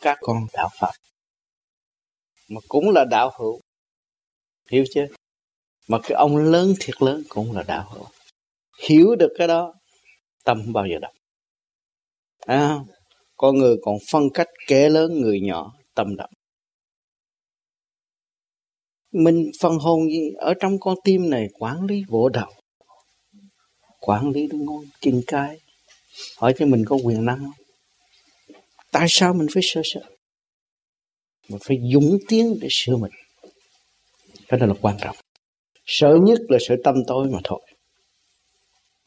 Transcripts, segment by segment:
các con đạo Phật mà cũng là đạo hữu. Hiểu chưa? Mà cái ông lớn thiệt lớn cũng là đạo hữu. Hiểu được cái đó tâm bao giờ đập à, con người còn phân cách kẻ lớn người nhỏ tâm đậm mình phần hồn gì ở trong con tim này quản lý vỗ đầu quản lý đúng ngôn chân cái. Hỏi cho mình có quyền năng không? Tại sao mình phải sợ sợ? Mình phải dũng tiến để sửa mình. Cái đó là quan trọng. Sợ nhất là sợ tâm tối mà thôi.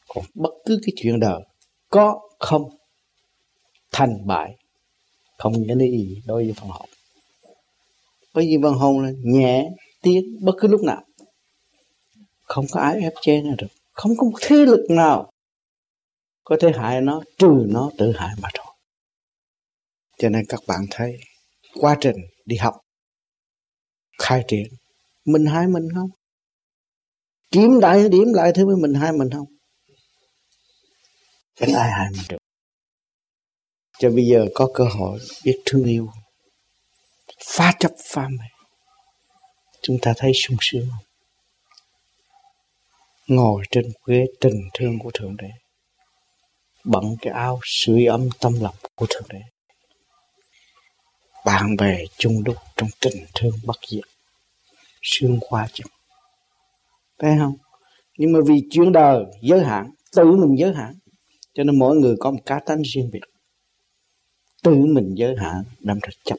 Còn bất cứ cái chuyện đời có không, thành bại, không nghĩa lý gì đối với phần hồn. Bởi vì phần hồn là nhẹ tiến bất cứ lúc nào. Không có ai ép chế nó được. Không có một thế lực nào có thể hại nó, trừ nó, tự hại mà thôi cho nên các bạn thấy quá trình đi học, khai triển, mình hai mình không? Kiếm đại điểm lại thứ với mình hai mình không? Chẳng ai hai mình được? Cho bây giờ có cơ hội biết thương yêu, phá chấp, phá mê. Chúng ta thấy sung sướng không? Ngồi trên ghế tình thương của thượng đế, bận cái áo sưởi ấm tâm lòng của thượng đế bạn bè chung đúc trong tình thương bất diệt. Sương khoa chừng thấy không? Nhưng mà vì chuyện đời, giới hạn, tự mình giới hạn, cho nên mỗi người có một cá tánh riêng biệt. Tự mình giới hạn, đâm ra chấp.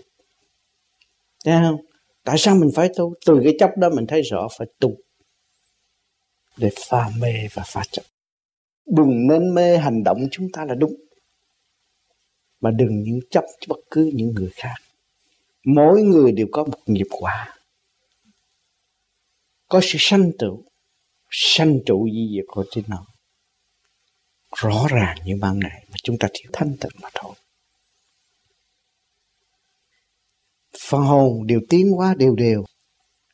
Thấy không? Tại sao mình phải tu? Từ cái chấp đó mình thấy rõ phải tu. Để pha mê và pha chấp. Đừng nên mê hành động chúng ta là đúng. Mà đừng những chấp bất cứ những người khác mỗi người đều có một nghiệp quả. Có sự sanh trụ. Sanh trụ di diệt của chính nó. Rõ ràng như ban ngày mà chúng ta thiếu thanh tịnh mà thôi. Phần hồn đều tiến hóa đều đều.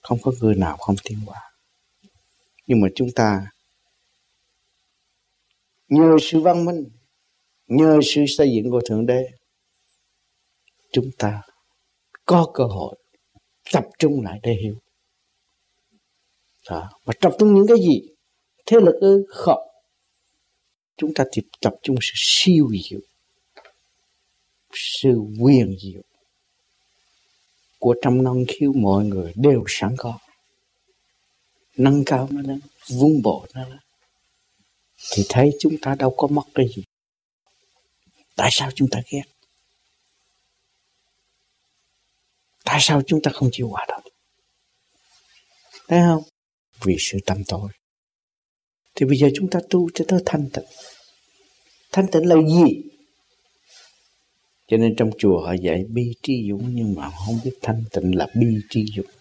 Không có người nào không tiến hóa. Nhưng mà chúng ta nhờ sự văn minh, nhờ sự xây dựng của thượng đế, chúng ta có cơ hội tập trung lại để hiểu. Đó. và tập trung những cái gì? Thế lực ư? Không. Chúng ta chỉ tập trung sự siêu diệu, sự quyền diệu của trăm năng khiếu mọi người đều sẵn có. Nâng cao nó lên, vun bổ nó lên. Thì thấy chúng ta đâu có mất cái gì. Tại sao chúng ta ghét? Tại sao chúng ta không chịu hòa đồng? Thấy không? Vì sự tâm tối thì bây giờ chúng ta tu cho tới thanh tịnh. Thanh tịnh là gì? Cho nên trong chùa họ dạy bi tri dũng, nhưng mà không biết thanh tịnh là bi tri dũng.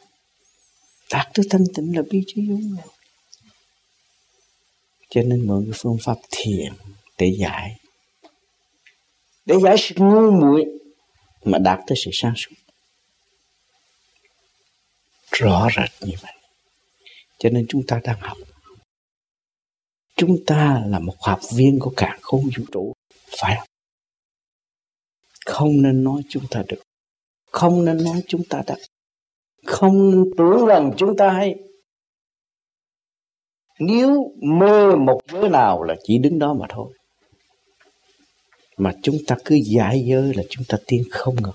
Đạt tới thanh tịnh là bi tri dũng rồi. Cho nên mượn cái phương pháp thiền để giải. Để giải sự ngu muội mà đạt tới sự sáng suốt rõ rệt như vậy. Cho nên chúng ta đang học. Chúng ta là một học viên của cả khối vũ trụ, phải không? Không nên nói chúng ta được. Không nên nói chúng ta đã. Không nên tưởng rằng chúng ta hay. Nếu mê một giới nào là chỉ đứng đó mà thôi. Mà chúng ta cứ giải giới là chúng ta tiến không ngừng.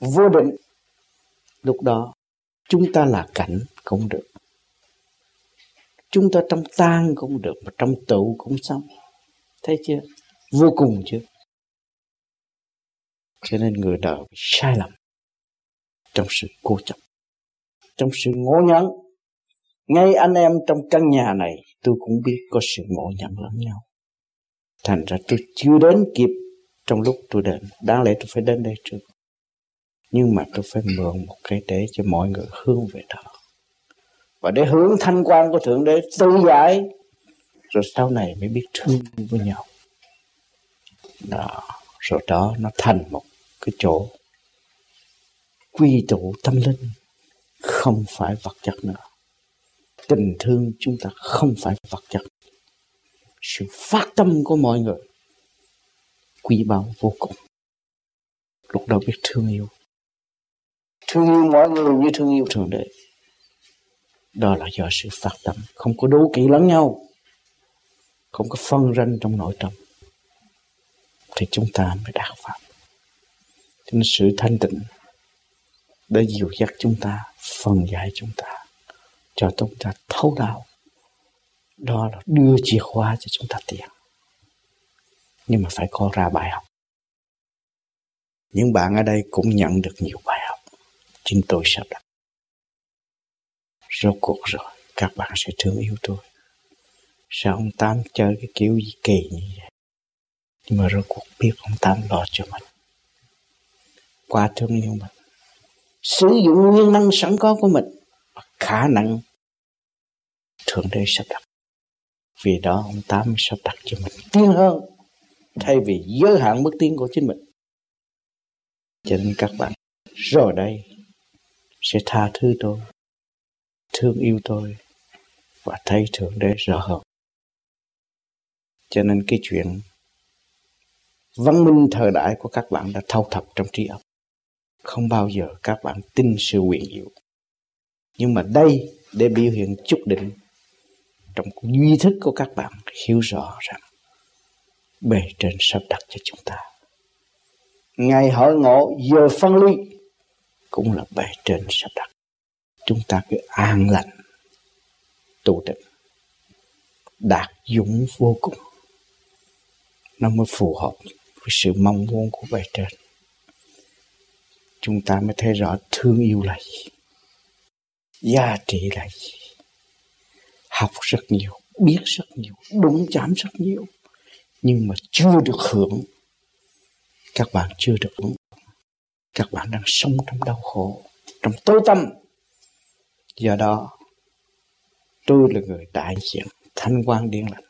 Vô định. Lúc đó chúng ta là cảnh cũng được. Chúng ta trong tan cũng được mà trong tụ cũng xong thấy chưa? Vô cùng chưa cho nên người đời sai lầm trong sự cố chấp, trong sự ngộ nhận. Ngay anh em trong căn nhà này, tôi cũng biết có sự ngộ nhận lẫn nhau. Thành ra tôi chưa đến kịp trong lúc tôi đến. Đáng lẽ tôi phải đến đây trước nhưng mà tôi phải mượn một cái để cho mọi người hướng về đó. Và để hướng thanh quan của thượng đế tự giải, rồi sau này mới biết thương với nhau. Đó, rồi đó nó thành một cái chỗ quy tụ tâm linh, không phải vật chất nữa. Tình thương chúng ta không phải vật chất. Sự phát tâm của mọi người quý báu vô cùng. Lúc đó biết thương yêu thương yêu mọi người như thương yêu thượng đế. Đó là do sự phát tâm không có đố kỵ lẫn nhau, không có phân ranh trong nội tâm. Thì chúng ta mới đạt pháp. Cho nên sự thanh tịnh để dìu dắt chúng ta phần giải chúng ta, cho chúng ta thấu đạo. Đó là đưa chìa khóa cho chúng ta tiền nhưng mà phải có ra bài học. Những bạn ở đây cũng nhận được nhiều bài học chính tôi sắp đặt rốt cuộc rồi, các bạn sẽ thương yêu tôi. Sao ông tám chơi cái kiểu gì kỳ như vậy? Nhưng mà rốt cuộc biết ông tám lo cho mình. Qua thương yêu mình. Sử dụng nguyên năng sẵn có của mình khả năng thượng đế sắp đặt. Vì đó ông tám sắp đặt cho mình tiến hơn, thay vì giới hạn bước tiến của chính mình. Cho nên các bạn, rồi đây sẽ tha thứ tôi, thương yêu tôi và thấy thượng đế rõ hơn. Cho nên cái chuyện văn minh thời đại của các bạn đã thâu thập trong trí óc. Không bao giờ các bạn tin sự quyền diệu. Nhưng mà đây để biểu hiện chút định trong duy thức của các bạn hiểu rõ rằng bề trên sắp đặt cho chúng ta. Ngày hội ngộ giờ phân ly cũng là bề trên sắp đặt chúng ta cứ an lành, tu tịnh, đạt dũng vô cùng. Nó mới phù hợp với sự mong muốn của bề trên. Chúng ta mới thấy rõ thương yêu là gì, giá trị là gì. Học rất nhiều, biết rất nhiều, đúng chạm rất nhiều. Nhưng mà chưa được hưởng. Các bạn chưa được hưởng các bạn đang sống trong đau khổ, trong tối tâm do đó, tôi là người đại diện thanh quan điện lành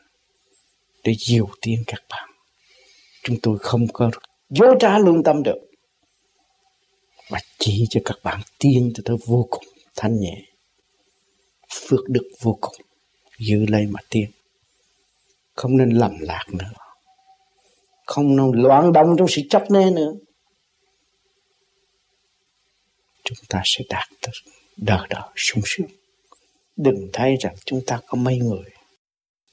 để diều tiên các bạn. Chúng tôi không có dối trá lương tâm được và chỉ cho các bạn tiên cho tôi vô cùng thanh nhẹ. Phước đức vô cùng, giữ lấy mà tiên không nên lầm lạc nữa. Không nên loạn động trong sự chấp nê nữa chúng ta sẽ đạt được đời đời sung sướng. Đừng thấy rằng chúng ta có mấy người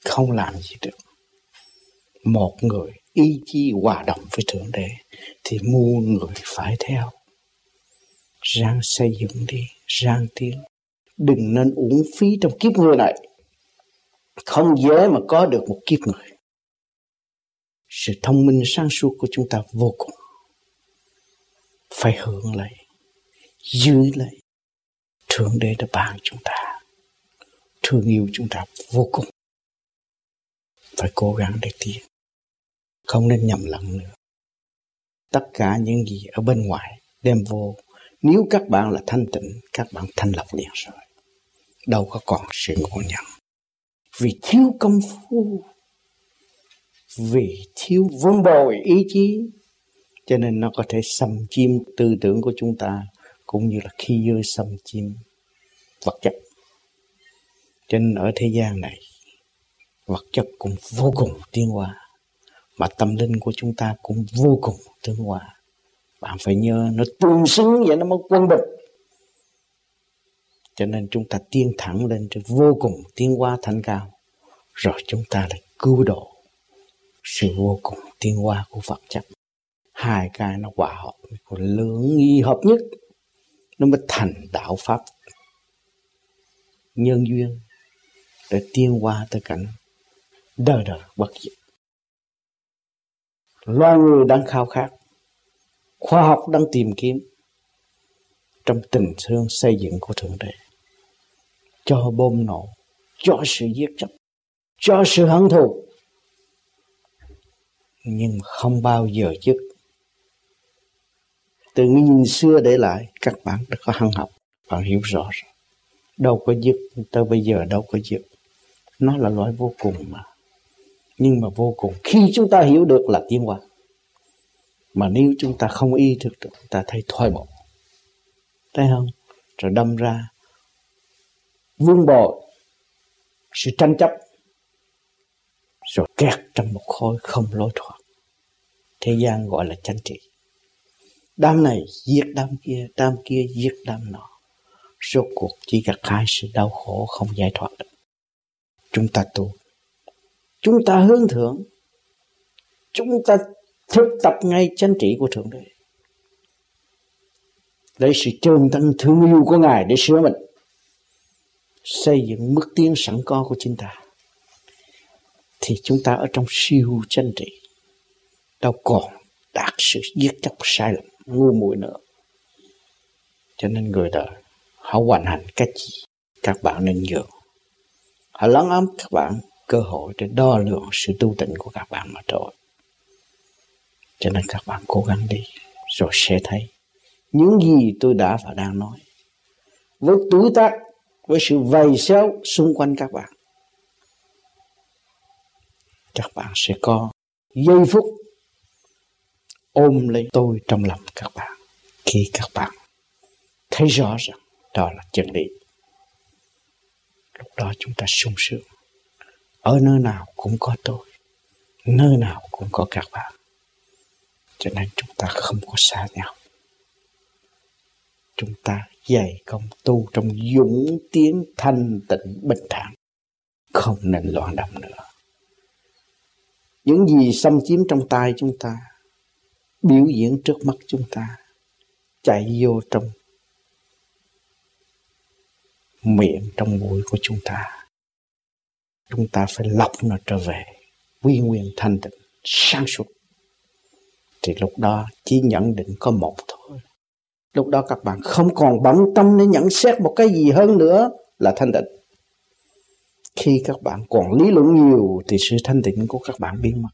không làm gì được. Một người ý chí hòa đồng với thượng đế thì muôn người phải theo. Ráng xây dựng đi, ráng tiến. Đừng nên uổng phí trong kiếp người này. Không dễ mà có được một kiếp người. Sự thông minh sáng suốt của chúng ta vô cùng. Phải hưởng lấy giữ lấy. Thượng đế đã ban chúng ta. Thương yêu chúng ta vô cùng. Phải cố gắng để tiến. Không nên nhầm lẫn nữa. Tất cả những gì ở bên ngoài đem vô. Nếu các bạn là thanh tịnh, các bạn thanh lọc liền rồi. Đâu có còn sự ngộ nhận. Vì thiếu công phu. Vì thiếu vun bồi ý chí. Cho nên nó có thể xâm chiếm tư tưởng của chúng ta cũng như là khi rơi xâm chiếm vật chất. Cho nên ở thế gian này, vật chất cũng vô cùng tiến hóa, mà tâm linh của chúng ta cũng vô cùng tiến hóa. Bạn phải nhớ, nó tương xứng vậy nó mới quân bình. Cho nên chúng ta tiến thẳng lên cho vô cùng tiến hóa thành cao, rồi chúng ta lại cứu độ sự vô cùng tiến hóa của vật chất. Hai cái nó hòa hợp, còn lượng nghi hợp nhất nó mới thành đạo pháp. Nhân duyên để tiến qua tới cảnh đời đời bất diệt. Loài người đang khao khát. Khoa học đang tìm kiếm. Trong tình thương xây dựng của thượng đế. Cho bom nổ. Cho sự giết chóc. Cho sự hận thù. Nhưng không bao giờ dứt từ nghìn xưa để lại, các bạn đã có hăng học bạn hiểu rõ rồi. Đâu có dứt, tới bây giờ đâu có dứt. Nó là loại vô cùng mà. Nhưng mà vô cùng. Khi chúng ta hiểu được là tiến hóa. Mà nếu chúng ta không ý thức được ta thấy thoái bộ. Thấy không? Rồi đâm ra, vương bội sự tranh chấp, rồi kẹt trong một khối không lối thoát. Thế gian gọi là chánh trị đám này giết đám kia đám kia giết đám nọ. Rốt cuộc chỉ gặt hai sự đau khổ không giải thoát được. Chúng ta tu. Chúng ta hướng thượng. Chúng ta thực tập ngay chánh trị của thượng đế. Lấy sự chân tăng thương yêu của ngài để sửa mình. Xây dựng mức tiến sẵn có của chính ta. Thì chúng ta ở trong siêu chánh trị. Đâu còn đạt sự giết chóc sai lầm ngu muội nữa cho nên người đời họ hoàn hành cách gì các bạn nên nhường họ lắng ấm các bạn cơ hội để đo lường sự tu tịnh của các bạn mà thôi cho nên các bạn cố gắng đi, rồi sẽ thấy những gì tôi đã và đang nói với tuổi tác, với sự vầy xéo xung quanh các bạn. Các bạn sẽ có giây phút ôm lấy tôi trong lòng các bạn. Khi các bạn thấy rõ rằng đó là chân lý, lúc đó chúng ta sung sướng. Ở nơi nào cũng có tôi, nơi nào cũng có các bạn. Cho nên chúng ta không có xa nhau. Chúng ta dày công tu trong dũng tiến thanh tịnh bình thản. Không nên loạn động nữa. Những gì xâm chiếm trong tay chúng ta biểu diễn trước mắt chúng ta, chạy vô trong miệng, trong mũi của chúng ta. Chúng ta phải lọc nó trở về quy nguyên thanh tịnh, sáng suốt. Thì lúc đó chỉ nhận định có một thôi. Lúc đó các bạn không còn bận tâm để nhận xét một cái gì hơn nữa là thanh tịnh. Khi các bạn còn lý luận nhiều thì sự thanh tịnh của các bạn biến mất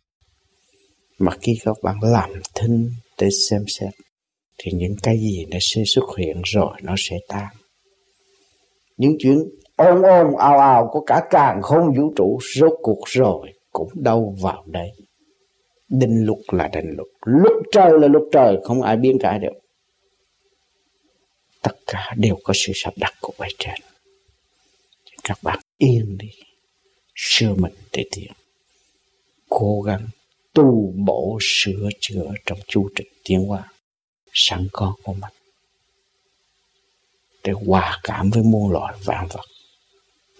mà khi các bạn làm thinh để xem xét, thì những cái gì nó sẽ xuất hiện rồi nó sẽ tan. Những chuyện ôm ôm ào ào của cả càng không vũ trụ rốt cuộc rồi cũng đâu vào đây định luật là định luật. Lúc trời là lúc trời, không ai biến cãi được. Tất cả đều có sự sắp đặt của bài trên. Các bạn yên đi, sửa mình để tiến, cố gắng tu bổ sửa chữa trong chu trình tiến hóa, sẵn có của mình, để hòa cảm với muôn loài vạn vật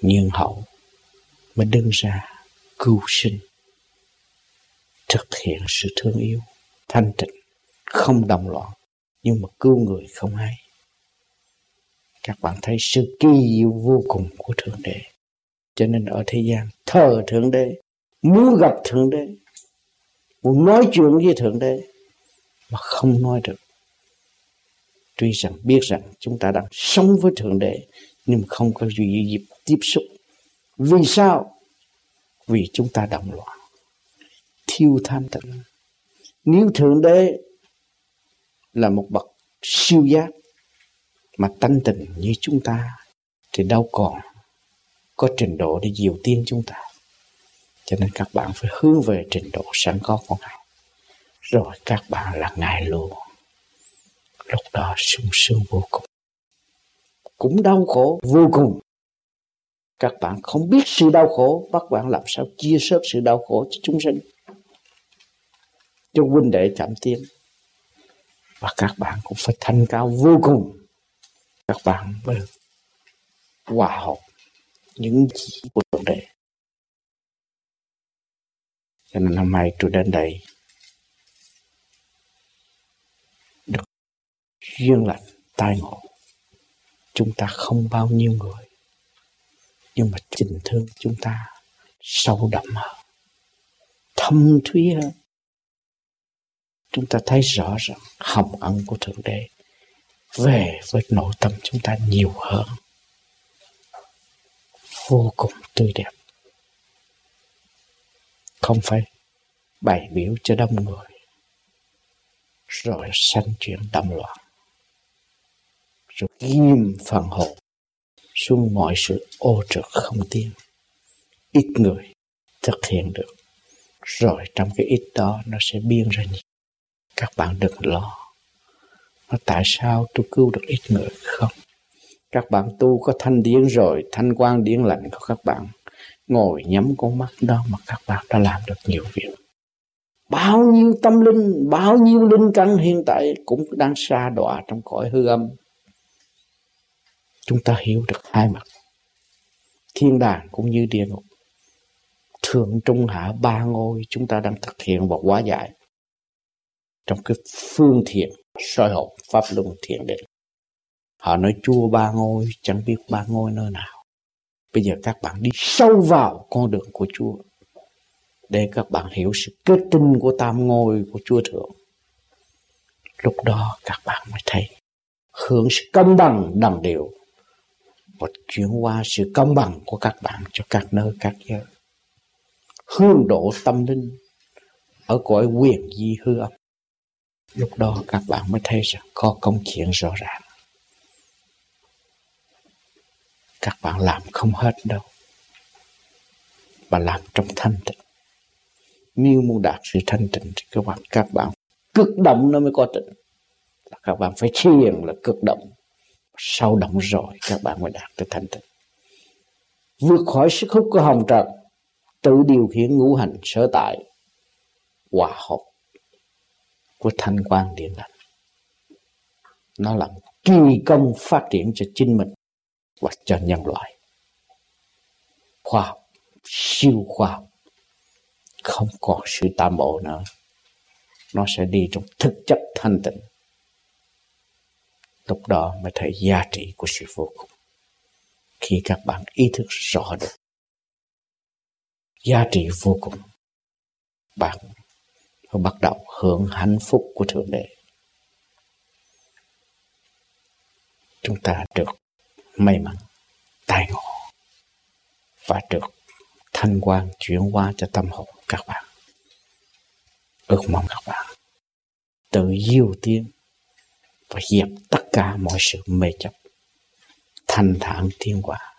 nhân hậu mới đứng ra cứu sinh, thực hiện sự thương yêu, thanh tịnh, không đồng loạn, nhưng mà cứu người không hay. Các bạn thấy sự kỳ diệu vô cùng của thượng đế. Cho nên ở thế gian thờ thượng đế, muốn gặp thượng đế muốn nói chuyện với thượng đế mà không nói được. Tuy rằng biết rằng chúng ta đang sống với thượng đế, nhưng không có gì dịp tiếp xúc. Vì sao? Vì chúng ta động loạn thiêu tham tận nếu thượng đế là một bậc siêu giác mà tánh tình như chúng ta, thì đâu còn có trình độ để diệu tiên chúng ta cho nên các bạn phải hướng về trình độ sẵn có của ngài. Rồi các bạn là ngài luôn. Lúc đó sung sướng vô cùng. Cũng đau khổ vô cùng. Các bạn không biết sự đau khổ các bạn làm sao chia sớt sự đau khổ cho chúng sinh? Cho huynh đệ chậm tiến và các bạn cũng phải thanh cao vô cùng. Các bạn mới hòa hợp những gì của thượng đế cho nên hôm nay tôi đến đây. Được duyên lành tai ngộ. Chúng ta không bao nhiêu người. Nhưng mà tình thương chúng ta sâu đậm hơn. Thâm thúy hơn. Chúng ta thấy rõ rằng hồng ân của thượng đế về với nội tâm chúng ta nhiều hơn. Vô cùng tươi đẹp không phải bày biểu cho đông người, rồi sanh chuyện tâm loạn, rồi ghim phần hồn xuống mọi sự ô trực không tiên ít người thực hiện được, rồi trong cái ít đó nó sẽ biên ra nhiều. Các bạn đừng lo, mà tại sao tôi cứu được ít người không? Các bạn tu có thanh điển rồi, thanh quan điển lạnh của các bạn ngồi nhắm con mắt đó mà các bạn đã làm được nhiều việc. Bao nhiêu tâm linh bao nhiêu linh căn hiện tại cũng đang xa đọa trong cõi hư âm. Chúng ta hiểu được hai mặt. Thiên đàng cũng như địa ngục. Thượng trung hạ ba ngôi chúng ta đang thực hiện và hóa giải. Trong cái phương thiện soi hồn pháp luân thiện định. Họ nói chua ba ngôi chẳng biết ba ngôi nơi nào bây giờ các bạn đi sâu vào con đường của chúa, để các bạn hiểu sự kết tinh của tam ngôi của chúa thượng. Lúc đó các bạn mới thấy hưởng sự công bằng đồng đều và chuyển qua sự công bằng của các bạn cho các nơi, các giới. Hương độ tâm linh ở cõi quyền di hư âm. Lúc đó các bạn mới thấy rằng có công chuyện rõ ràng. Các bạn làm không hết đâu. Và làm trong thanh tịnh. Nếu muốn đạt sự thanh tịnh thì các bạn các bạn cực động nó mới có tịnh. Là các bạn phải thiền là cực động. Sau động rồi, các bạn mới đạt tới thanh tịnh. Vượt khỏi sức hút của hồng trần, tự điều khiển ngũ hành sở tại, hòa hợp của thanh quan điện lành. Nó là kỳ công phát triển cho chính mình và cho nhân loại. Khoa học, siêu khoa học. Không còn sự tạm bộ nữa. Nó sẽ đi trong thực chất thanh tịnh. Lúc đó mới thấy giá trị của sự vô cùng. Khi các bạn ý thức rõ được giá trị vô cùng, bạn bắt đầu hưởng hạnh phúc của thượng đế. Chúng ta được may mắn tài ngộ. Và được thanh quan chuyển qua cho tâm hồn các bạn. Ước mong các bạn tự yêu tiên và dẹp tất cả mọi sự mê chấp. Thanh thản thiên quả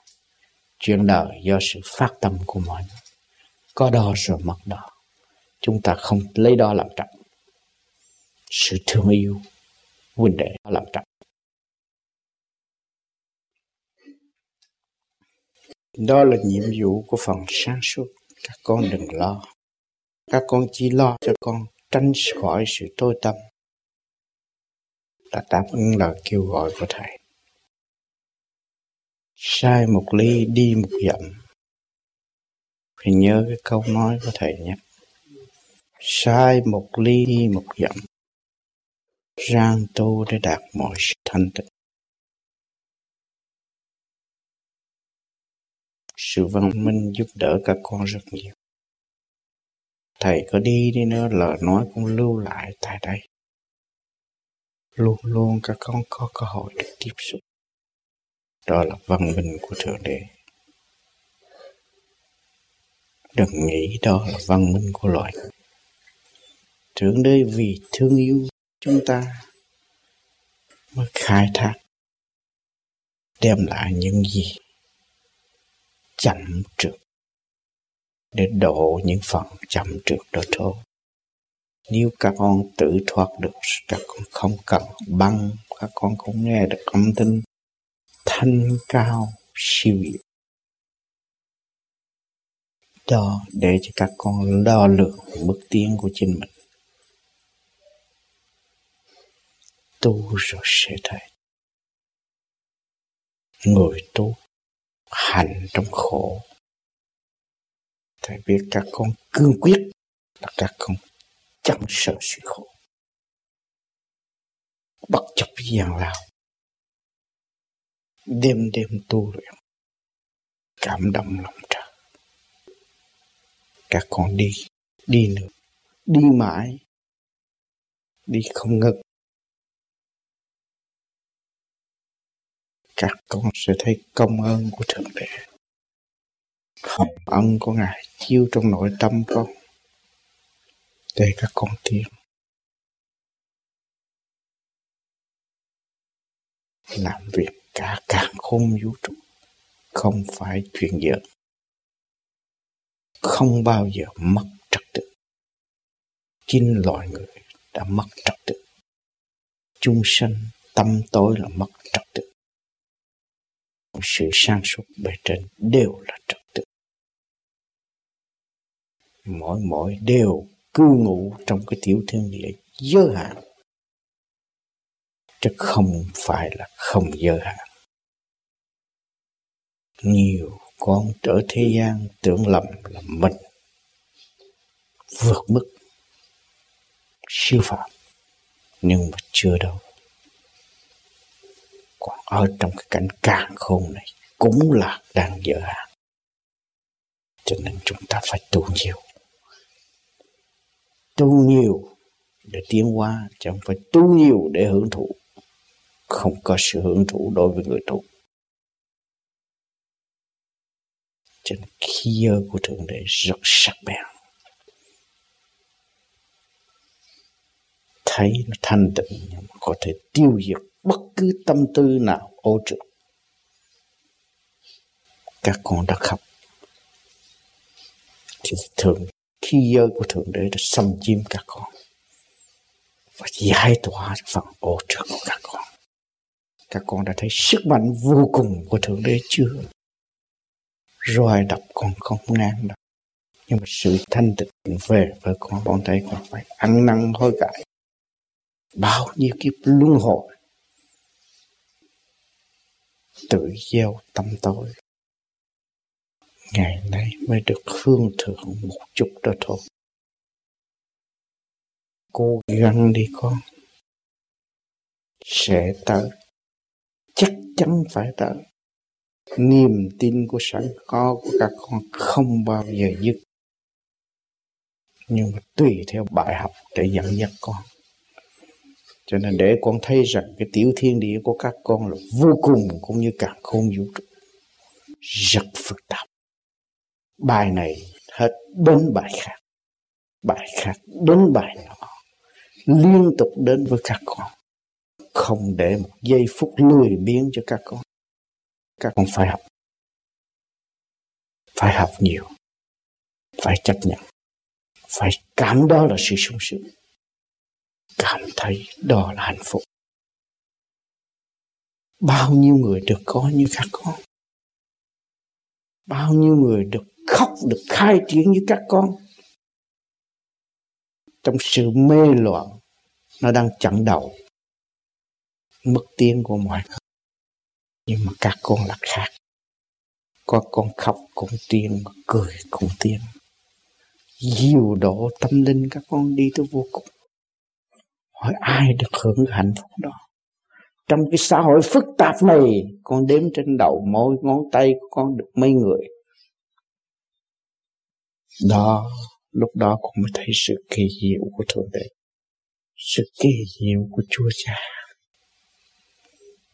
chuyện đời do sự phát tâm của mọi người. Có đo rồi mất đo, chúng ta không lấy đó làm trọng sự thương yêu, huynh đệ, làm trọng đó là nhiệm vụ của phần sáng suốt. Các con đừng lo. Các con chỉ lo cho con tránh khỏi sự tối tâm là đáp ứng lời kêu gọi của thầy. Sai một ly, đi một dặm. Phải nhớ cái câu nói của thầy nhé. Sai một ly, đi một dặm. Rang tu để đạt mọi sự thanh tịnh. Sự văn minh giúp đỡ các con rất nhiều. Thầy có đi đi nữa lời nói cũng lưu lại tại đây. Luôn luôn các con có cơ hội được tiếp xúc. Đó là văn minh của thượng đế. Đừng nghĩ đó là văn minh của loài thượng đế vì thương yêu chúng ta mới khai thác, đem lại những gì chậm trượt. Để độ những phần chậm trượt đó thôi. Nếu các con tự thoát được, các con không cần băng, các con cũng nghe được âm thanh thanh cao, siêu diệu. Đó, để cho các con đo lường bước tiến của chính mình. Tu rồi sẽ thấy. Người tu hành trong khổ. Thầy biết các con cương quyết là các con chẳng sợ sự khổ. Bất chấp gian lao. Đêm đêm tu luyện. Cảm động lòng trời. Các con đi đi nữa. Đi mãi. Đi không ngừng. Các con sẽ thấy công ơn của thượng đế. Hồng ân của ngài chiêu trong nội tâm con, để các con tiến làm việc cả càng khôn vũ trụ, không phải chuyện giỡn không bao giờ mất trật tự. Chính loài người đã mất trật tự. Chung sanh tâm tối là mất trật tự sự sang suốt bề trên đều là trật tự. Mỗi mỗi đều cư ngụ trong cái tiểu thiên địa giới hạn. Chứ không phải là không giới hạn. Nhiều con trở thế gian tưởng lầm là mình vượt mức siêu phạm nhưng mà chưa đâu còn ở trong cái cảnh càng khôn này cũng là đang dở hạn cho nên chúng ta phải tu nhiều. Tu nhiều để tiến hóa chứ không phải tu nhiều để hưởng thụ. Không có sự hưởng thụ đối với người tu. Cho nên khí giới của thượng đế rất sắc bén. Thấy nó thanh tịnh nhưng mà có thể tiêu diệt bất cứ tâm tư nào, ô trượt các con đã khóc. Thì thường, khi giới của thượng đế đã xâm chiếm các con, và giải tỏa phần ô trượt của các con. Các con đã thấy sức mạnh vô cùng của thượng đế chưa? Rồi đập con không ngang đâu. Nhưng mà sự thanh tịnh về với con con thấy con phải ăn năn hối cải. Bao nhiêu kiếp luân hồi tự gieo tâm tôi ngày nay mới được hương thượng một chút đó thôi. Cố gắng đi con. Sẽ tới. Chắc chắn phải tới. Niềm tin của sẵn có của các con không bao giờ dứt. Nhưng mà tùy theo bài học để dẫn dắt con cho nên để con thấy rằng cái tiểu thiên địa của các con là vô cùng cũng như cả không vũ trụ rất phức tạp. Bài này hết đến bài khác. Bài khác đến bài nọ liên tục đến với các con. Không để một giây phút lười biếng cho các con. Các con phải học. Phải học nhiều. Phải chấp nhận. Phải cảm đó là sự sung sướng cảm thấy đó là hạnh phúc. Bao nhiêu người được có như các con? Bao nhiêu người được khóc, được khai triển như các con? Trong sự mê loạn, nó đang chặn đầu. Mất tiếng của mọi người. Nhưng mà các con là khác. Có con khóc cũng tiên cười cũng tiên dìu độ tâm linh các con đi tới vô cùng hỏi ai được hưởng hạnh phúc đó? Trong cái xã hội phức tạp này, con đếm trên đầu mỗi ngón tay của con được mấy người? Đó, lúc đó con mới thấy sự kỳ diệu của thượng đế, sự kỳ diệu của chúa cha.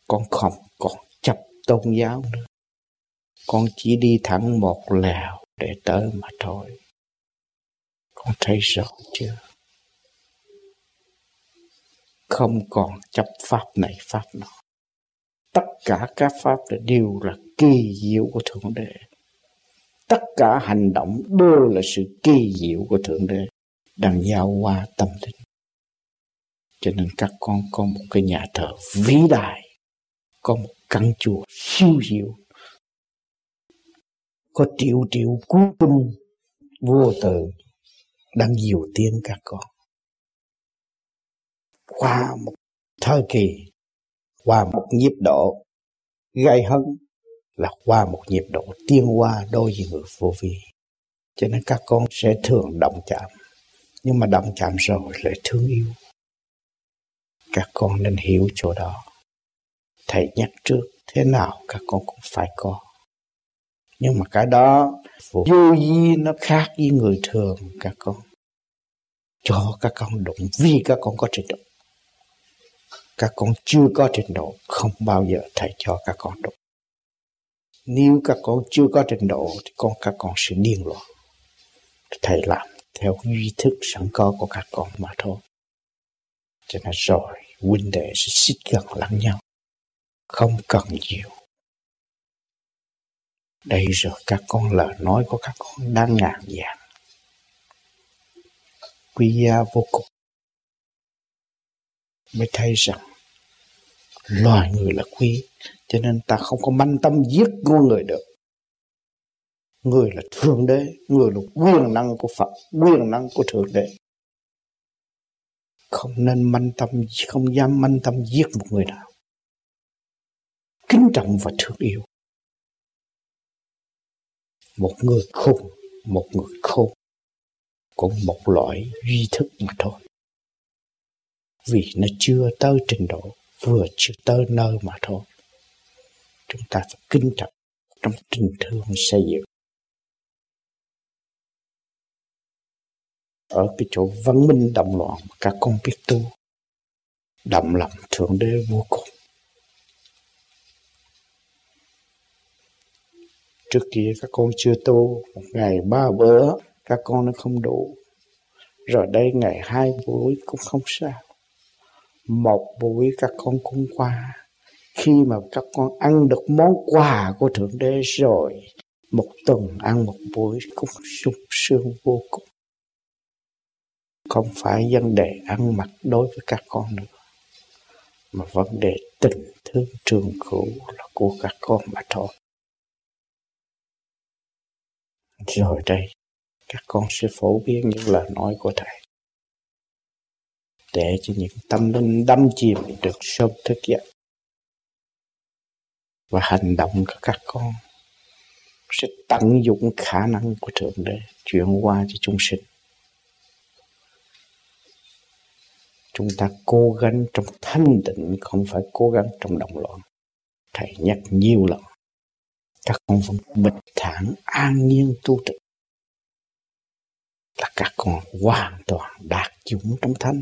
Con không còn chấp tôn giáo nữa. Con chỉ đi thẳng một lèo để tới mà thôi. Con thấy rõ chưa? Không còn chấp pháp này, pháp nọ. Tất cả các pháp đều là kỳ diệu của thượng đế. Tất cả hành động đều là sự kỳ diệu của thượng đế, đang giao qua tâm linh. Cho nên các con có một cái nhà thờ vĩ đại, có một căn chùa siêu diệu. Có triệu triệu cứu tinh vô từ đang diệu tiên các con qua một thời kỳ, qua một nhịp độ gây hấn là qua một nhịp độ tiên hoa đôi với người vô vi. Cho nên các con sẽ thường động chạm, nhưng mà động chạm rồi lại thương yêu. Các con nên hiểu chỗ đó. Thầy nhắc trước, thế nào các con cũng phải có. Nhưng mà cái đó, vô vi nó khác với người thường, các con. Cho các con đụng, vì các con có trình độ các con chưa có trình độ, không bao giờ thầy cho các con đủ nếu các con chưa có trình độ thì con, các con sẽ điên loạn. Thầy làm theo duy thức sẵn có của các con mà thôi. Cho nên rồi, huynh đệ sẽ xích gần lẫn nhau. Không cần nhiều. Đây rồi các con, lời nói của các con đang ngàn dạng quý giá vô cùng. Mới thấy rằng loài người là quý, cho nên ta không có manh tâm giết con người được. Người là thượng đế, người là quyền năng của phật, quyền năng của thượng đế. Không nên manh tâm, không dám manh tâm giết một người nào. Kính trọng và thương yêu. Một người khùng, một người khôn, cũng một loại duy thức mà thôi. Vì nó chưa tới trình độ vừa chưa tới nơi mà thôi. Chúng ta phải kính trọng trong tình thương xây dựng. Ở cái chỗ văn minh động loạn các con biết tu đậm lòng thượng đế vô cùng. Trước kia các con chưa tu, một ngày ba bữa, các con nó không đủ. Rồi đây ngày hai buổi cũng không sao một buổi các con cũng qua. Khi mà các con ăn được món quà của thượng đế rồi, một tuần ăn một buổi cũng sung sướng vô cùng. Không phải vấn đề ăn mặc đối với các con nữa, mà vấn đề tình thương trường cửu là của các con mà thôi. Rồi đây, các con sẽ phổ biến những lời nói của thầy để cho những tâm linh đâm chìm được sớm thức dậy và hành động của các con sẽ tận dụng khả năng của thượng đế chuyển qua cho chúng sinh. Chúng ta cố gắng trong thanh tịnh, không phải cố gắng trong động loạn. Thầy nhắc nhiều lần, các con vẫn bình thản, an nhiên tu tịnh là các con hoàn toàn đạt dũng trong thanh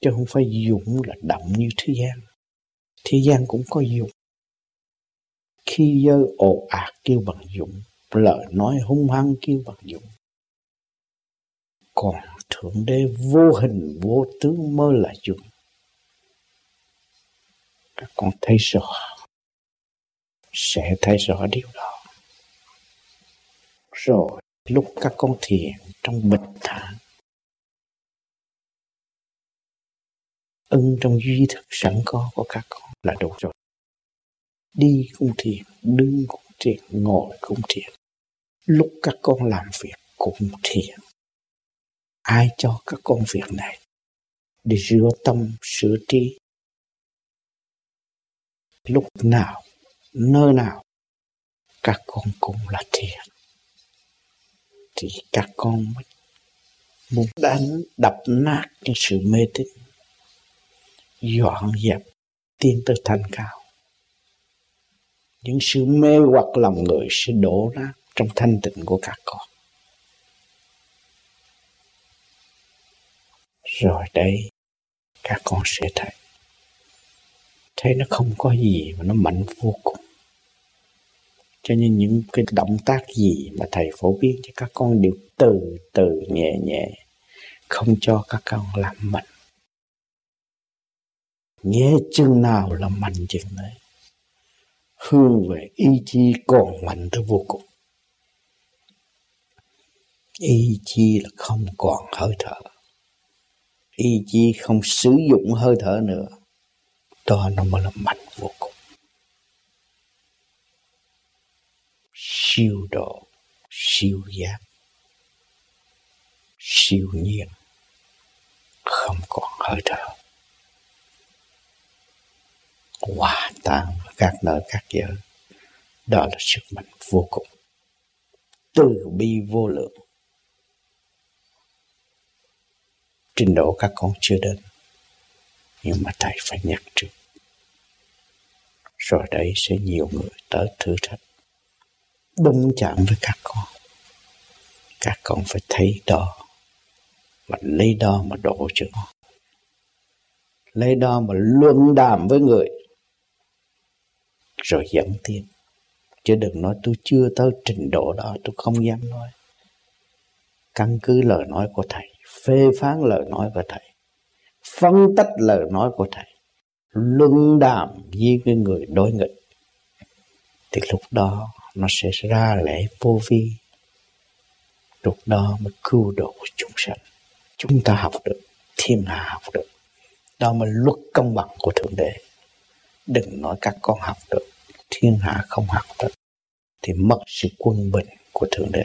chứ không phải dũng là động như thế gian. Thế gian cũng có dũng. Khi dơ ồ ạt kêu bằng dũng lời nói hung hăng kêu bằng dũng. Còn thượng đế vô hình, vô tướng mơ là dũng. Các con thấy rõ sẽ thấy rõ điều đó. Rồi, lúc các con thiền trong bình thản ân trong duy thức sẵn có của các con là đủ rồi. Đi cũng thiền đứng cũng thiền ngồi cũng thiền lúc các con làm việc cũng thiền ai cho các con việc này? Để rửa tâm, sửa trí. Lúc nào, nơi nào, các con cũng là thiền thì các con mới muốn đánh đập nát cái sự mê tín dọn dẹp, tiến tới thành cao. Những sự mê hoặc lòng người sẽ đổ ra trong thanh tịnh của các con. Rồi đây các con sẽ thấy. Thấy nó không có gì mà nó mạnh vô cùng. Cho nên những cái động tác gì mà thầy phổ biến cho các con đều từ từ, nhẹ nhẹ, không cho các con làm mạnh. Nghe chừng nào là mạnh chừng đấy. Hướng về ý chí còn mạnh tới vô cùng. Ý chí là không còn hơi thở. Ý chí không sử dụng hơi thở nữa. Đó nó mới là mạnh vô cùng. Siêu độ, siêu giác, siêu nhiên, không còn hơi thở hòa tan các nơi các giờ đó là sức mạnh vô cùng, từ bi vô lượng. Trình độ các con chưa đến, nhưng mà thầy phải nhắc trước. Rồi đấy sẽ nhiều người tới thử thách, đụng chạm với các con. Các con phải thấy đó và lấy đó mà đổ cho con. Lấy đó mà luận đàm với người rồi dẫn tiếp chứ đừng nói tôi chưa tới trình độ đó, tôi không dám nói. Căn cứ lời nói của thầy, phê phán lời nói của thầy, phân tích lời nói của thầy luận đàm với cái người đối nghịch, thì lúc đó nó sẽ ra lẽ vô vi. Lúc đó mới cứu độ chúng sanh. Chúng ta học được, thiên hạ học được. Đó mới luật công bằng của thượng đế đừng nói các con học được, thiên hạ không học được, thì mất sự quân bình của thượng đế.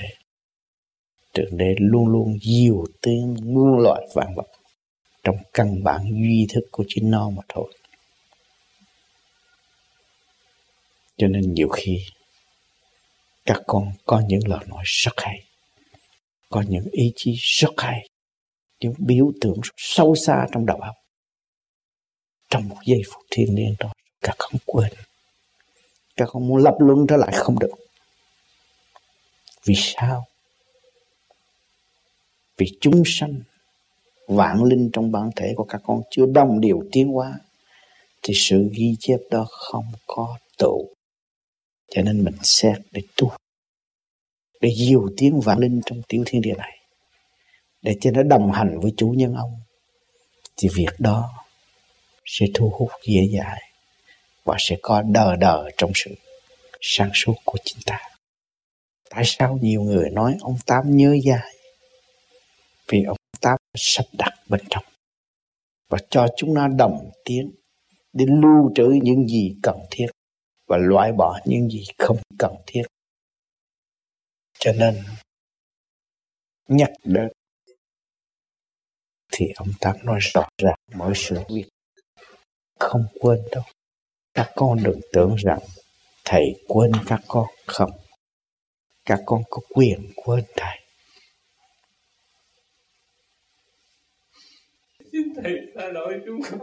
Thượng đế luôn luôn diều tiếng muôn loại vạn vật trong căn bản duy thức của chính nó mà thôi. Cho nên nhiều khi, các con có những lời nói rất hay, có những ý chí rất hay, những biểu tượng sâu xa trong đầu óc. Trong một giây phút thiên liêng đó các con quên. Các con muốn lập luân trở lại không được. Vì sao? Vì chúng sanh vạn linh trong bản thể của các con chưa đồng điều tiến hóa thì sự ghi chép đó không có tụ. Cho nên mình xét để tu để diều tiến vạn linh trong tiểu thiên địa này. Để cho nó đồng hành với chủ nhân ông thì việc đó sẽ thu hút dễ dãi và sẽ có đờ đờ trong sự sáng suốt của chính ta. Tại sao nhiều người nói ông tám nhớ dài? Vì ông tám sắp đặt bên trong. Và cho chúng nó đồng tiến để lưu trữ những gì cần thiết và loại bỏ những gì không cần thiết. Cho nên, nhắc đến thì ông tám nói rõ ràng mọi sự việc. Không quên đâu các con đừng tưởng rằng thầy quên các con không. Các con có quyền quên thầy. Xin thầy tha lỗi chúng con.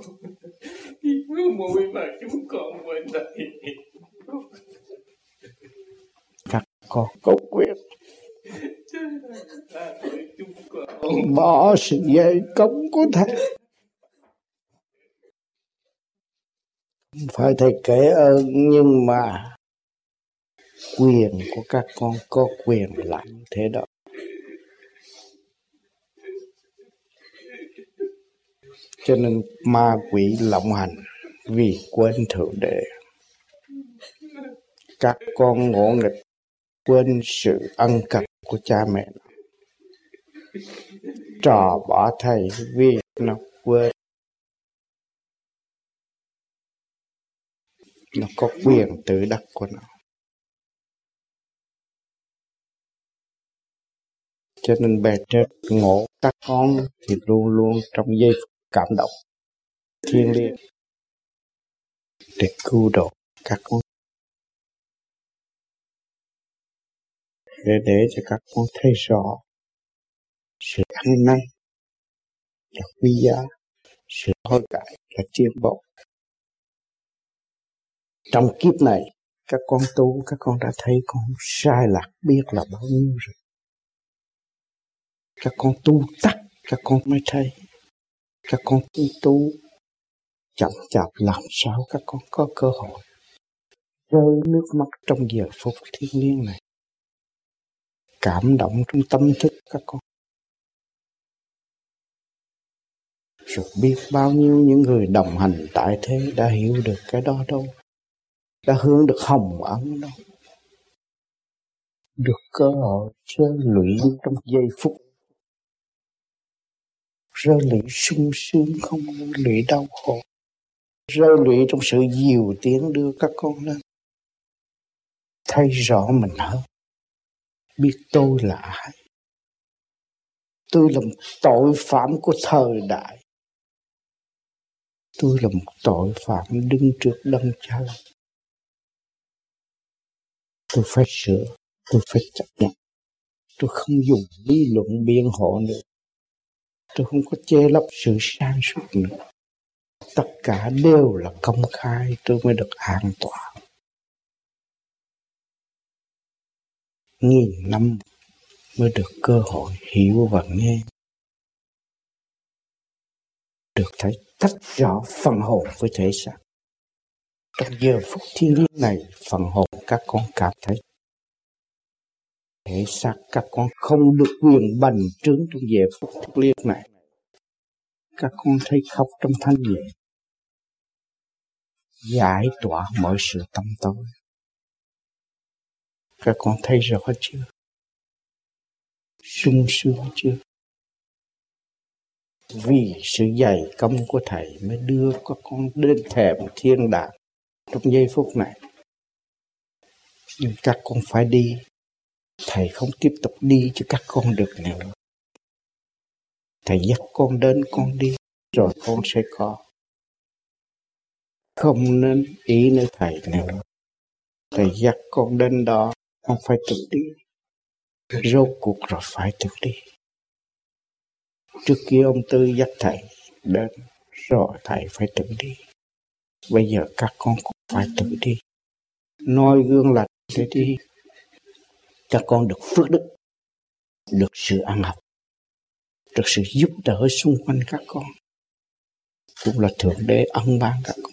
Khi mưa mùi mà chúng con quên thầy. Các con có quyền bỏ sự dày công của thầy phải thầy kể ơn, nhưng mà quyền của các con có quyền làm thế đó. Cho nên ma quỷ lộng hành vì quên thượng đệ các con ngộ nghịch, quên sự ân cần của cha mẹ. Trò bỏ thầy vì nó quên. Nó có quyền tự đắc của nó. Cho nên bề trên ngộ các con thì luôn luôn trong giây phút cảm động thiên liêng để cứu độ các con. Để để cho các con thấy rõ sự ăn năn, là quý giá, sự hối cải, là tiến bộ trong kiếp này, các con tu, các con đã thấy con sai lạc biết là bao nhiêu rồi. Các con tu tắt, các con mới thấy. Các con tu tu chậm chạp làm sao các con có cơ hội. Rơi nước mắt trong giờ phút thiên liêng này. Cảm động trong tâm thức các con. Rồi biết bao nhiêu những người đồng hành tại thế đã hiểu được cái đó đâu đã hướng được hồng ấn đâu được cơ hội rơi lụy trong giây phút. Rơi lụy sung sướng không lụy đau khổ. Rơi lụy trong sự dìu tiếng đưa các con lên. Thấy rõ mình hơn, biết tôi là ai. Tôi là một tội phạm của thời đại. Tôi là một tội phạm đứng trước đấng cha lành tôi phải sửa, tôi phải chấp nhận. Tôi không dùng lý luận biện hộ nữa. Tôi không có che lấp sự sáng suốt nữa. Tất cả đều là công khai, tôi mới được an toàn. Nghìn năm mới được cơ hội hiểu và nghe. Được thấy tách rõ phần hồn với thể xác trong giờ phút thiêng liêng này, phần hồn các con cảm thấy thể xác các con không được quyền bành trướng trong giờ phút thiêng liêng này. Các con thấy khóc trong thanh nhẹ, giải tỏa mọi sự tâm tối. Các con thấy rõ chưa? Sung sướng chưa? Vì sự dày công của thầy mới đưa các con đến thềm thiên đàng trong giây phút này nhưng các con phải đi. Thầy không tiếp tục đi cho các con được nữa. Thầy dắt con đến, con đi, rồi con sẽ có. Không nên ý nữa thầy nữa. Thầy dắt con đến đó, con phải tự đi. Rốt cuộc rồi phải tự đi. Trước kia ông tư dắt thầy đến, rồi thầy phải tự đi. Bây giờ các con cũng phải tự đi noi gương lành để đi các con được phước đức, được sự ăn học, được sự giúp đỡ xung quanh các con. Cũng là thượng đế ân ban các con.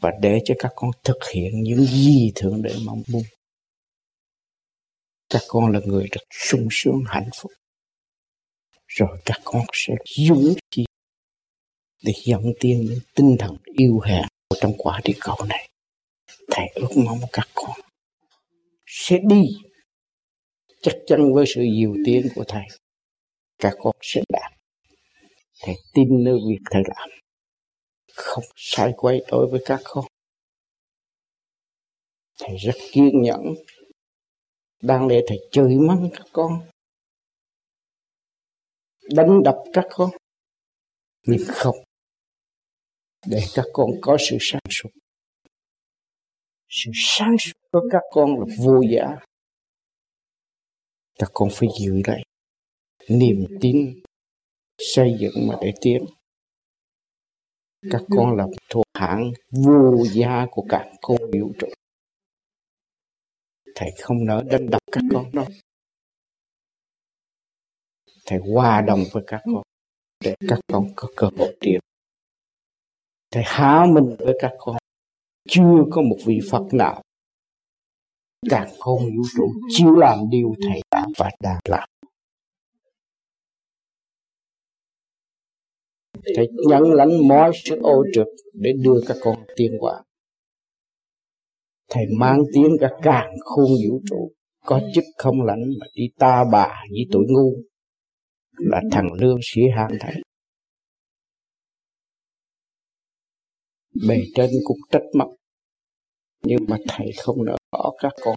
Và để cho các con thực hiện những gì thượng đế mong muốn. Các con là người rất sung sướng, hạnh phúc. Rồi các con sẽ dũng chi để dẫn tiên những tinh thần yêu hẹn của trong quả địa cầu này. Thầy ước mong các con sẽ đi chắc chắn với sự diệu tiến của thầy. Các con sẽ đạt. Thầy tin nơi việc thầy làm. Không sai quay đối với các con. Thầy rất kiên nhẫn. Đang để thầy chửi mắng các con. Đánh đập các con. Nhưng không để các con có sự sáng suốt. Sự sáng suốt của các con là vô giá. Các con phải giữ lại niềm tin xây dựng mà để tiến. Các con là thuộc hạng vô gia của cả con vũ trụ thầy không nỡ đánh đập các con đâu. Thầy hòa đồng với các con để các con có cơ hội tiến thầy há mình với các con. Chưa có một vị phật nào. Càng không vũ trụ chịu làm điều thầy đã và đang làm. Thầy nhận lãnh mọi sự ô trực để đưa các con tiến qua thầy mang tiếng cả càng khôn vũ trụ. Có chức không lãnh mà đi ta bà với tuổi ngu. Là thằng lương sĩ hạng thầy. Bề trên cũng trách móc. Nhưng mà thầy không nỡ bỏ các con.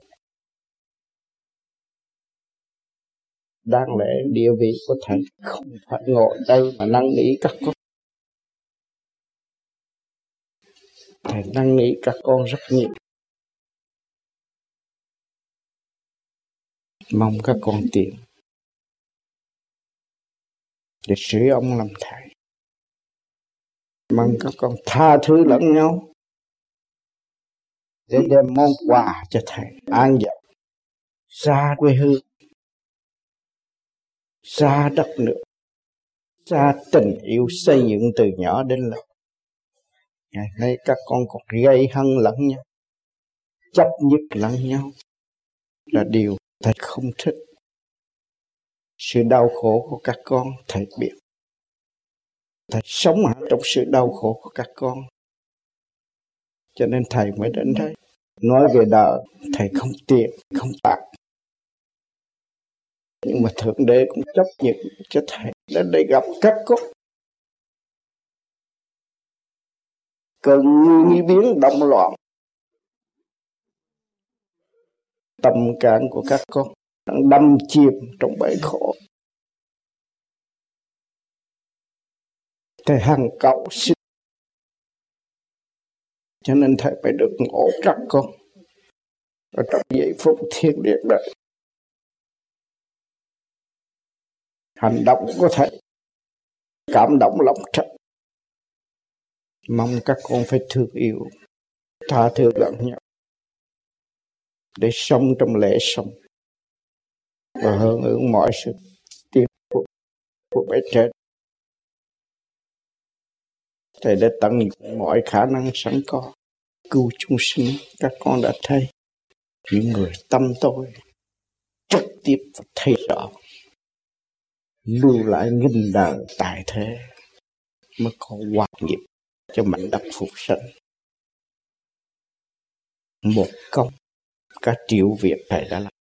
Đáng lẽ địa vị của thầy không phải ngồi đây mà năn nỉ các con. Thầy năn nỉ các con rất nhiều. Mong các con tiền. Để sửa ông làm thầy mong các con tha thứ lẫn nhau. Để đem món quà cho thầy. An giận. Xa quê hương. Xa đất nước. Xa tình yêu xây dựng từ nhỏ đến lớn. Ngày nay các con còn gây hân lẫn nhau. Chấp nhất lẫn nhau là điều thầy không thích. Sự đau khổ của các con thầy biết thầy sống ở trong sự đau khổ của các con. Cho nên thầy mới đến đây. Nói về đời, thầy không tiền không bạc nhưng mà thượng đế cũng chấp nhận cho thầy đến đây gặp các con. Cơn như biến động loạn. Tâm can của các con đang đâm chìm trong bể khổ. Thầy hằng cầu xin. Cho nên thầy phải được ngộ các con. Ở trong giây phút thiên địa đời hành động của thầy. Cảm động lòng thật. Mong các con phải thương yêu. Tha thứ lẫn nhau. Để sống trong lễ sống. Và hưởng ứng mọi sự tiếp của, của bề trên thầy đã tận mọi khả năng sẵn có. Cứu chúng sinh, các con đã thấy. Những người tâm tôi trực tiếp và thấy rõ. Lưu lại nghìn đời tại thế mới có hoạt nghiệp cho mảnh đất phục sinh. Một công, cả triệu việc thầy đã làm.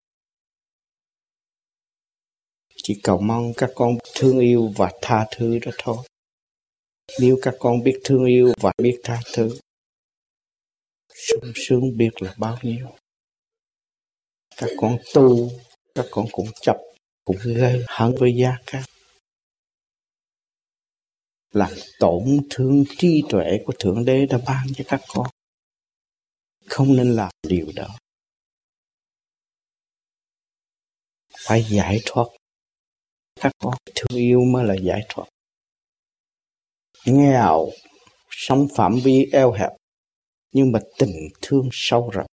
Chỉ cầu mong các con thương yêu và tha thứ đó thôi nếu các con biết thương yêu và biết tha thứ, sung sướng biết là bao nhiêu. Các con tu, các con cũng chấp, cũng gây hận với gia các làm tổn thương trí tuệ của thượng đế đã ban cho các con. Không nên làm điều đó. Phải giải thoát. Các con thương yêu mới là giải thoát nghèo, sống phạm vi eo hẹp, nhưng mà tình thương sâu rộng,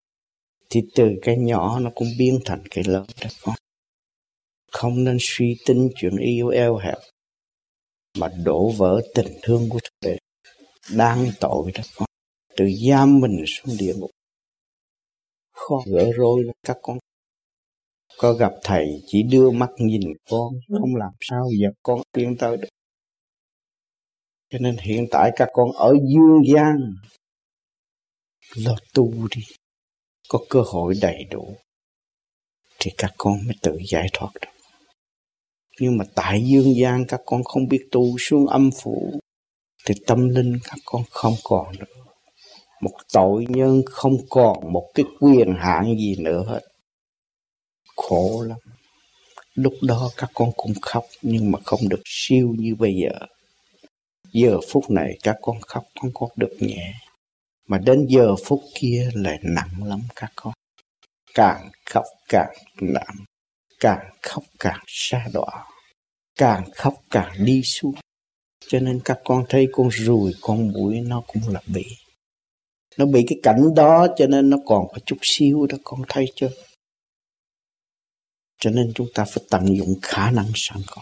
thì từ cái nhỏ nó cũng biến thành cái lớn đó. Con không nên suy tính chuyện yêu eo hẹp, mà đổ vỡ tình thương của thượng đế đang tội đó. Con tự giam mình xuống địa ngục. Khó gỡ rối là các con. Có gặp thầy chỉ đưa mắt nhìn con, không làm sao giờ con tiến tới được cho nên hiện tại các con ở dương gian, lo tu đi, có cơ hội đầy đủ, thì các con mới tự giải thoát được. Nhưng mà tại dương gian các con không biết tu xuống âm phủ, thì tâm linh các con không còn nữa. Một tội nhân không còn một cái quyền hạn gì nữa hết. Khổ lắm. Lúc đó các con cũng khóc nhưng mà không được siêu như bây giờ giờ phút này các con khóc, không có được nhẹ. Mà đến giờ phút kia lại nặng lắm các con. Càng khóc càng nặng, càng khóc càng xa đọa, càng khóc càng đi xuống. Cho nên các con thấy con ruồi, con mũi nó cũng là bị nó bị cái cảnh đó cho nên nó còn có chút xíu đó con thấy chưa? Cho nên chúng ta phải tận dụng khả năng sẵn có.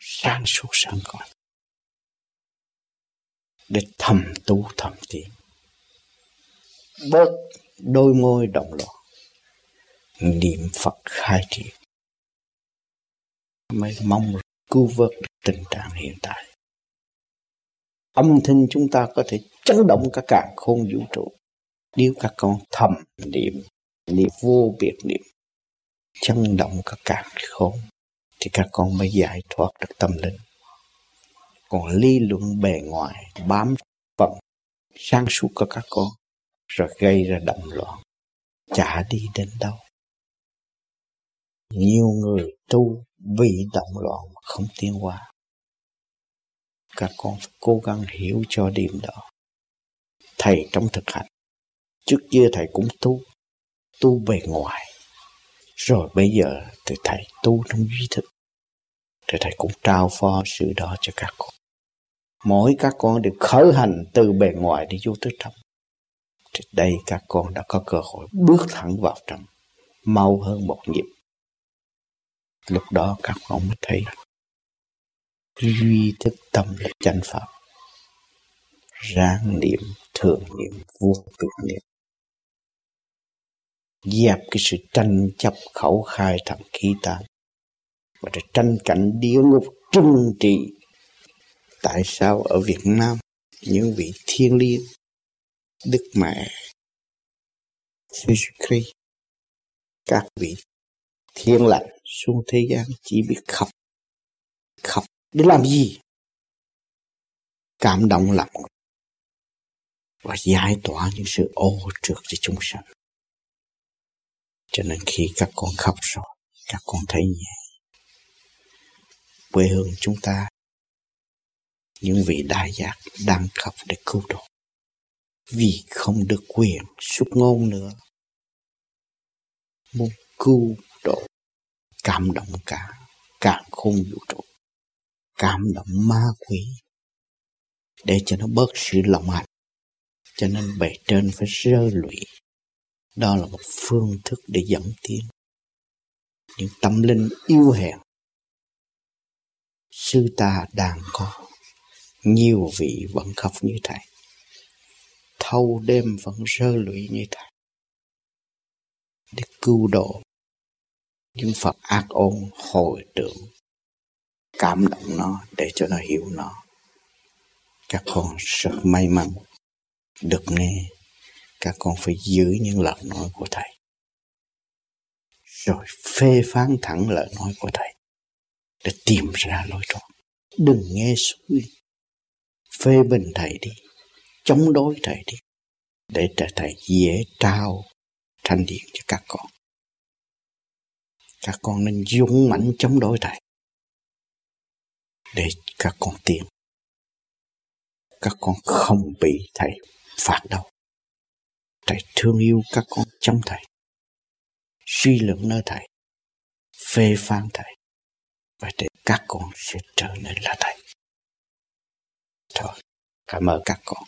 Sáng suốt sẵn có để thầm tu, thầm tiến. Bớt đôi môi động loạn. Niệm Phật khai triển. Mới mong cứu vớt tình trạng hiện tại. Âm thanh chúng ta có thể chấn động cả càng khôn vũ trụ. Nếu các con thầm niệm niệm vô biệt niệm, chấn động cả càng khôn, thì các con mới giải thoát được tâm linh còn ly luận bề ngoài, bám phận sang suốt của các con, rồi gây ra động loạn. Chả đi đến đâu. Nhiều người tu vì động loạn không tiến hóa. Các con phải cố gắng hiểu cho điểm đó. Thầy trong thực hành, trước kia thầy cũng tu tu bề ngoài. Rồi bây giờ thì thầy tu trong duy thức. Thì thầy cũng trao phó sự đó cho các con mỗi các con được khởi hành từ bề ngoài đi vô tới trong. Thì đây các con đã có cơ hội bước thẳng vào trong, mau hơn một nhịp. Lúc đó các con mới thấy duy thức tâm là chánh pháp. Ráng niệm thường niệm, vô cực niệm. Dẹp cái sự tranh chấp khẩu khai thậm khí tán. Và để tranh cảnh địa ngục trừng trị tại sao ở Việt Nam những vị thiên liêng Đức Mẹ Jesus Christ, các vị thiên lành xuống thế gian chỉ biết khóc khóc để làm gì? Cảm động lòng và giải tỏa những sự ô trượt cho chúng sanh. Cho nên khi các con khóc rồi, các con thấy nhẹ. Quê hương chúng ta những vị đại giác đang khóc để cứu độ, vì không được quyền xuất ngôn nữa. Muốn cứu độ, cảm động cả, càng khôn vũ trụ, cảm động ma quỷ, để cho nó bớt sự lòng hạnh, cho nên bề trên phải rơ lụy. Đó là một phương thức để dẫn tiến. Những tâm linh yêu hèn sư ta đang có nhiều vị vẫn khóc như thầy. Thâu đêm vẫn rơ lụy như thầy. Để cứu độ những Phật ác ôn, hồi tưởng, cảm động nó để cho nó hiểu nó. Các con rất may mắn được nghe. Các con phải giữ những lời nói của thầy. Rồi phê phán thẳng lời nói của thầy để tìm ra lối thoát. Đừng nghe suy phê bình thầy đi, chống đối thầy đi, để cho thầy dễ trao thanh điện cho các con. Các con nên dũng mãnh chống đối thầy, để các con tiến các con không bị thầy phạt đâu. Thầy thương yêu các con trong thầy, suy luận nơi thầy, phê phán thầy, và để các con sẽ trở nên là thầy thôi cảm ơn các con